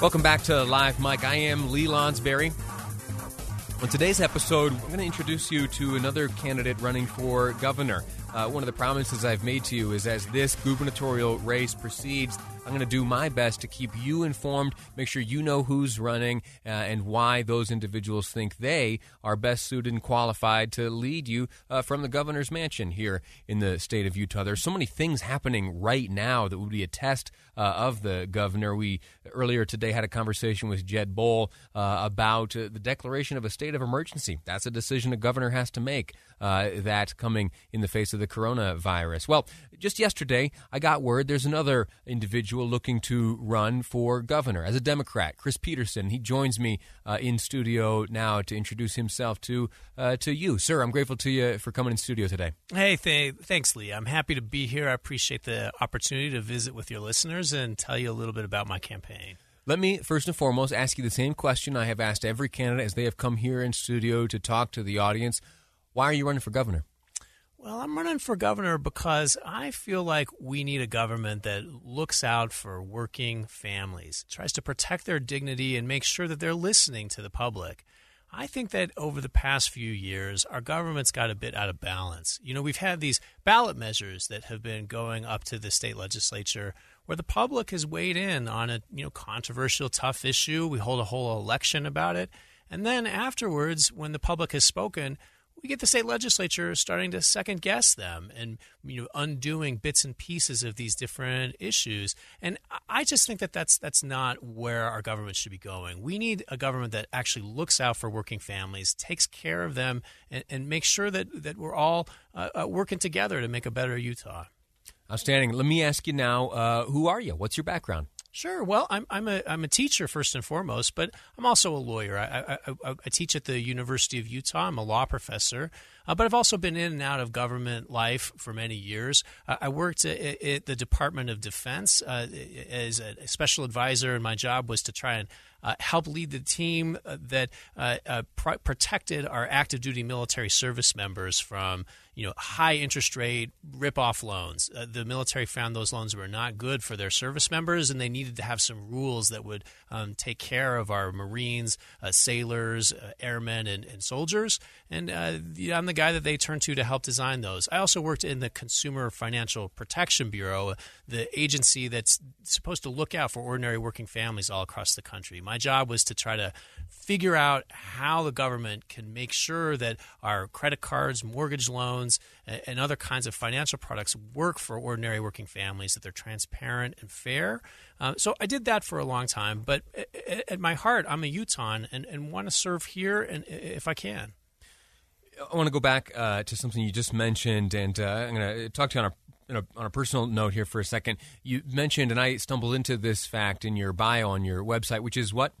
Welcome back to Live Mic. I am Lee Lonsberry. On today's episode, I'm going to introduce you to another candidate running for governor. Uh, one of the promises I've made to you is as this gubernatorial race proceeds, I'm going to do my best to keep you informed, make sure you know who's running uh, and why those individuals think they are best suited and qualified to lead you uh, from the governor's mansion here in the state of Utah. There's so many things happening right now that would be a test uh, of the governor. We earlier today had a conversation with Jed Bohl uh, about uh, the declaration of a state of emergency. That's a decision a governor has to make. Uh, that coming in the face of the coronavirus. Well, just yesterday, I got word there's another individual looking to run for governor as a Democrat, Chris Peterson. He joins me uh, in studio now to introduce himself to uh, to you, sir. I'm grateful to you for coming in studio today. Hey, th- thanks, Lee. I'm happy to be here. I appreciate the opportunity to visit with your listeners and tell you a little bit about my campaign. Let me first and foremost ask you the same question I have asked every candidate as they have come here in studio to talk to the audience. Why are you running for governor? Well, I'm running for governor because I feel like we need a government that looks out for working families, tries to protect their dignity, and makes sure that they're listening to the public. I think that over the past few years, our government's got a bit out of balance. You know, we've had these ballot measures that have been going up to the state legislature where the public has weighed in on a, you know, controversial, tough issue. We hold a whole election about it. And then afterwards, when the public has spoken, we get the state legislature starting to second guess them and you know undoing bits and pieces of these different issues. And i just think that that's that's not where our government should be going. We need a government that actually looks out for working families takes care of them and, and makes sure that that we're all uh, uh, working together to make a better utah. Outstanding. Let me ask you now uh, who are you? What's your background Sure. Well, I'm I'm a I'm a teacher first and foremost, but I'm also a lawyer. I I, I, I teach at the University of Utah. I'm a law professor, uh, but I've also been in and out of government life for many years. Uh, I worked at, at, the Department of Defense uh, as a special advisor, and my job was to try and uh, help lead the team uh, that uh, uh pr- protected our active duty military service members from you know high interest rate rip off loans. Uh, the military found those loans were not good for their service members, and they needed to have some rules that would um, take care of our Marines, uh, sailors, airmen, and, and, soldiers. And I'm the guy that they turned to to help design those. I also worked in the Consumer Financial Protection Bureau, the agency that's supposed to look out for ordinary working families all across the country. My job was to try to figure out how the government can make sure that our credit cards, mortgage loans, and other kinds of financial products work for ordinary working families, that they're transparent and fair. Uh, so I did that for a long time, but at my heart, I'm a Utahn and, and want to serve here and if I can. I want to go back uh, to something you just mentioned, and uh, I'm going to talk to you on a a, on a personal note here for a second. You mentioned, and I stumbled into this fact in your bio on your website, which is what?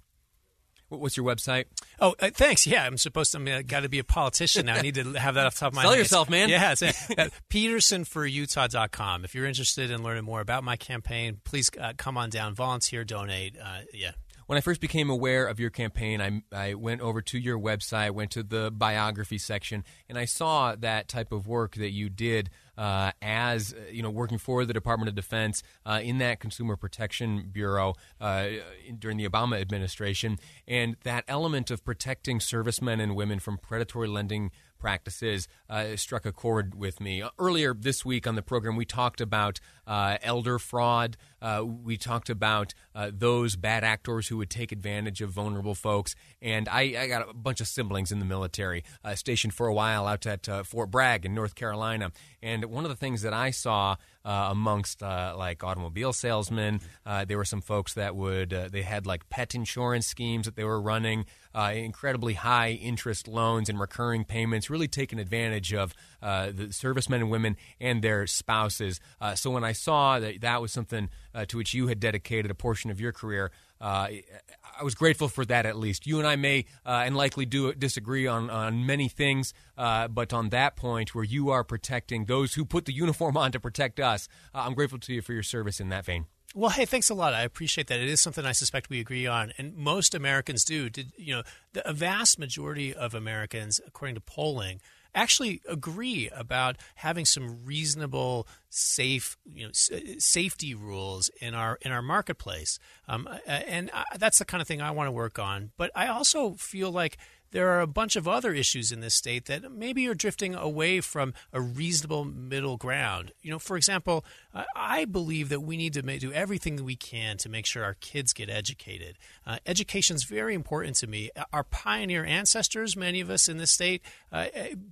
What's your website? Oh, uh, thanks. Yeah, I'm supposed to. I got to be a politician now. I need to have that off the top of my Sell head. yourself, man. Yeah, it's, uh, PetersonForUtah.com. If you're interested in learning more about my campaign, please uh, come on down, volunteer, donate. Uh, yeah, when I first became aware of your campaign, I, I went over to your website, went to the biography section, and I saw that type of work that you did uh, as you know working for the Department of Defense uh, in that Consumer Protection Bureau uh, during the Obama administration, and that element of protecting servicemen and women from predatory lending practices uh, struck a chord with me. Earlier this week on the program, we talked about uh, elder fraud. Uh, we talked about uh, those bad actors who would take advantage of vulnerable folks. And I, I got a bunch of siblings in the military, uh, stationed for a while out at uh, Fort Bragg in North Carolina. And one of the things that I saw uh, amongst uh, like automobile salesmen. There were some folks that would they had like pet insurance schemes that they were running, incredibly high interest loans and recurring payments, really taking advantage of the servicemen and women and their spouses. so when I saw that that was something to which you had dedicated a portion of your career, uh, I was grateful for that at least. You and I may uh, and likely do disagree on, on many things, uh, but on that point where you are protecting those who put the uniform on to protect us, uh, I'm grateful to you for your service in that vein. Well, hey, thanks a lot. I appreciate that. It is something I suspect we agree on, and most Americans do. Did you know the, a vast majority of Americans, according to polling, actually agree about having some reasonable, safe, you know, safety rules in our in our marketplace, um, and I, that's the kind of thing I want to work on. But I also feel like there are a bunch of other issues in this state that maybe are drifting away from a reasonable middle ground. You know, for example, I believe that we need to do everything that we can to make sure our kids get educated. Uh, Education is very important to me. Our pioneer ancestors, many of us in this state, uh,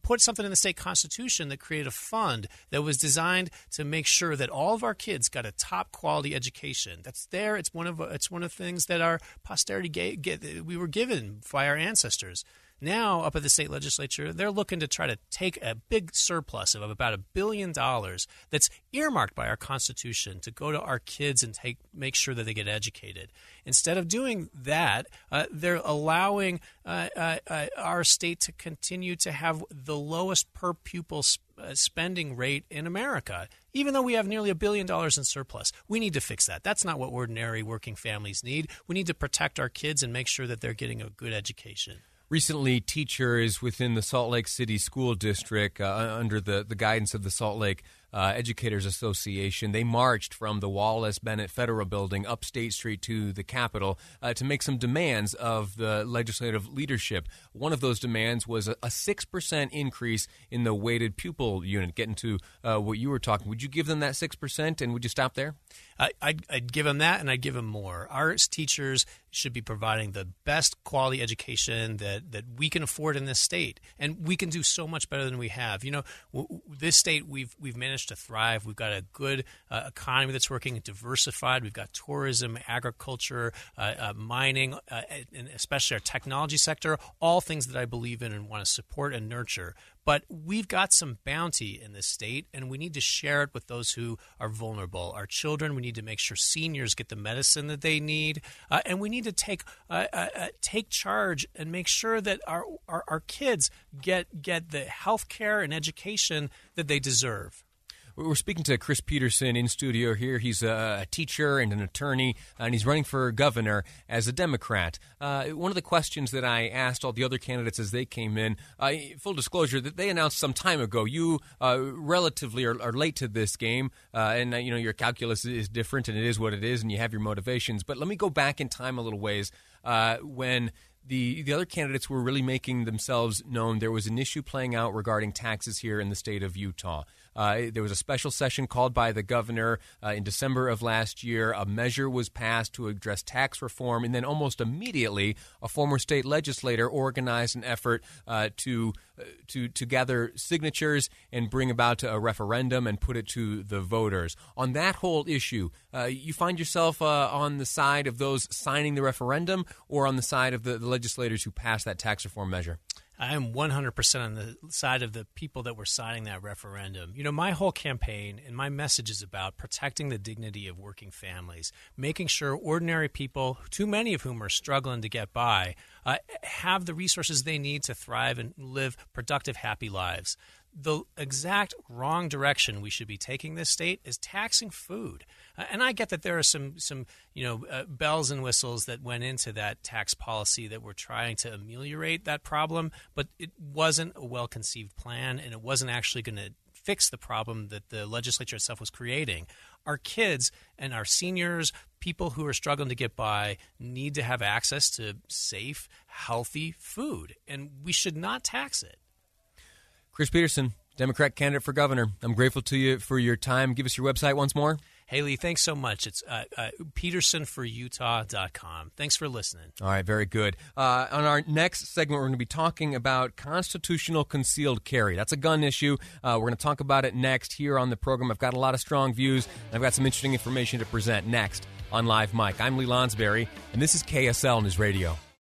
put something in the state constitution that created a fund that was designed to make sure that all of our kids got a top quality education. That's there. It's one of it's one of the things that our posterity gave, get we were given by our ancestors. Now, up at the state legislature, they're looking to try to take a big surplus of about a billion dollars that's earmarked by our Constitution to go to our kids and take make sure that they get educated. Instead of doing that, uh, they're allowing uh, uh, uh our state to continue to have the lowest per pupil uh, spending rate in America. Even though we have nearly a billion dollars in surplus, we need to fix that. That's not what ordinary working families need. We need to protect our kids and make sure that they're getting a good education. Recently, teachers within the Salt Lake City School District, uh, under the, the guidance of the Salt Lake uh, Educators Association. They marched from the Wallace Bennett Federal Building up State Street to the Capitol uh, to make some demands of the legislative leadership. One of those demands was a, 6% increase in the weighted pupil unit. Getting to uh, what you were talking, would you give them that 6% and would you stop there? I'd, I'd give them that and I'd give them more. Our teachers should be providing the best quality education that, that we can afford in this state. And we can do so much better than we have. You know, w- this state, we've, we've managed to thrive. We've got a good uh, economy that's working, diversified. We've got tourism, agriculture, uh, uh, mining, uh, and especially our technology sector, all things that I believe in and want to support and nurture. But we've got some bounty in this state, and we need to share it with those who are vulnerable. Our children, we need to make sure seniors get the medicine that they need, uh, and we need to take uh, uh, uh take charge and make sure that our, our, our kids get get the health care and education that they deserve. We're speaking to Chris Peterson in studio here. He's a teacher and an attorney, and he's running for governor as a Democrat. Uh, one of the questions that I asked all the other candidates as they came in, uh, full disclosure, that they announced some time ago. You uh, relatively are, are, late to this game, uh, and uh, you know your calculus is different, and it is what it is, and you have your motivations. But let me go back in time a little ways uh, when the the other candidates were really making themselves known. There was an issue playing out regarding taxes here in the state of Utah. Uh, there was a special session called by the governor uh, in December of last year. A measure was passed to address tax reform, and then almost immediately, a former state legislator organized an effort uh, to uh, to to gather signatures and bring about a referendum and put it to the voters on that whole issue. Uh, you find yourself on the side of those signing the referendum, or on the side of the, the legislators who passed that tax reform measure. I am 100% on the side of the people that were signing that referendum. You know, my whole campaign and my message is about protecting the dignity of working families, making sure ordinary people, too many of whom are struggling to get by, uh, have the resources they need to thrive and live productive, happy lives the exact wrong direction we should be taking this state is taxing food. Uh, and I get that there are some some you know uh, bells and whistles that went into that tax policy that were trying to ameliorate that problem, but it wasn't a well conceived plan, and it wasn't actually going to fix the problem that the legislature itself was creating. Our kids and our seniors, people who are struggling to get by, need to have access to safe, healthy food, and we should not tax it. Chris Peterson, Democrat candidate for governor. I'm grateful to you for your time. Give us your website once more. Haley, thanks so much. It's uh, uh, petersonforutah.com. Thanks for listening. All right, very good. Uh, on our next segment, we're going to be talking about constitutional concealed carry. That's a gun issue. Uh, we're going to talk about it next here on the program. I've got a lot of strong views, and I've got some interesting information to present next on Live Mic. I'm Lee Lonsberry, and this is KSL News Radio.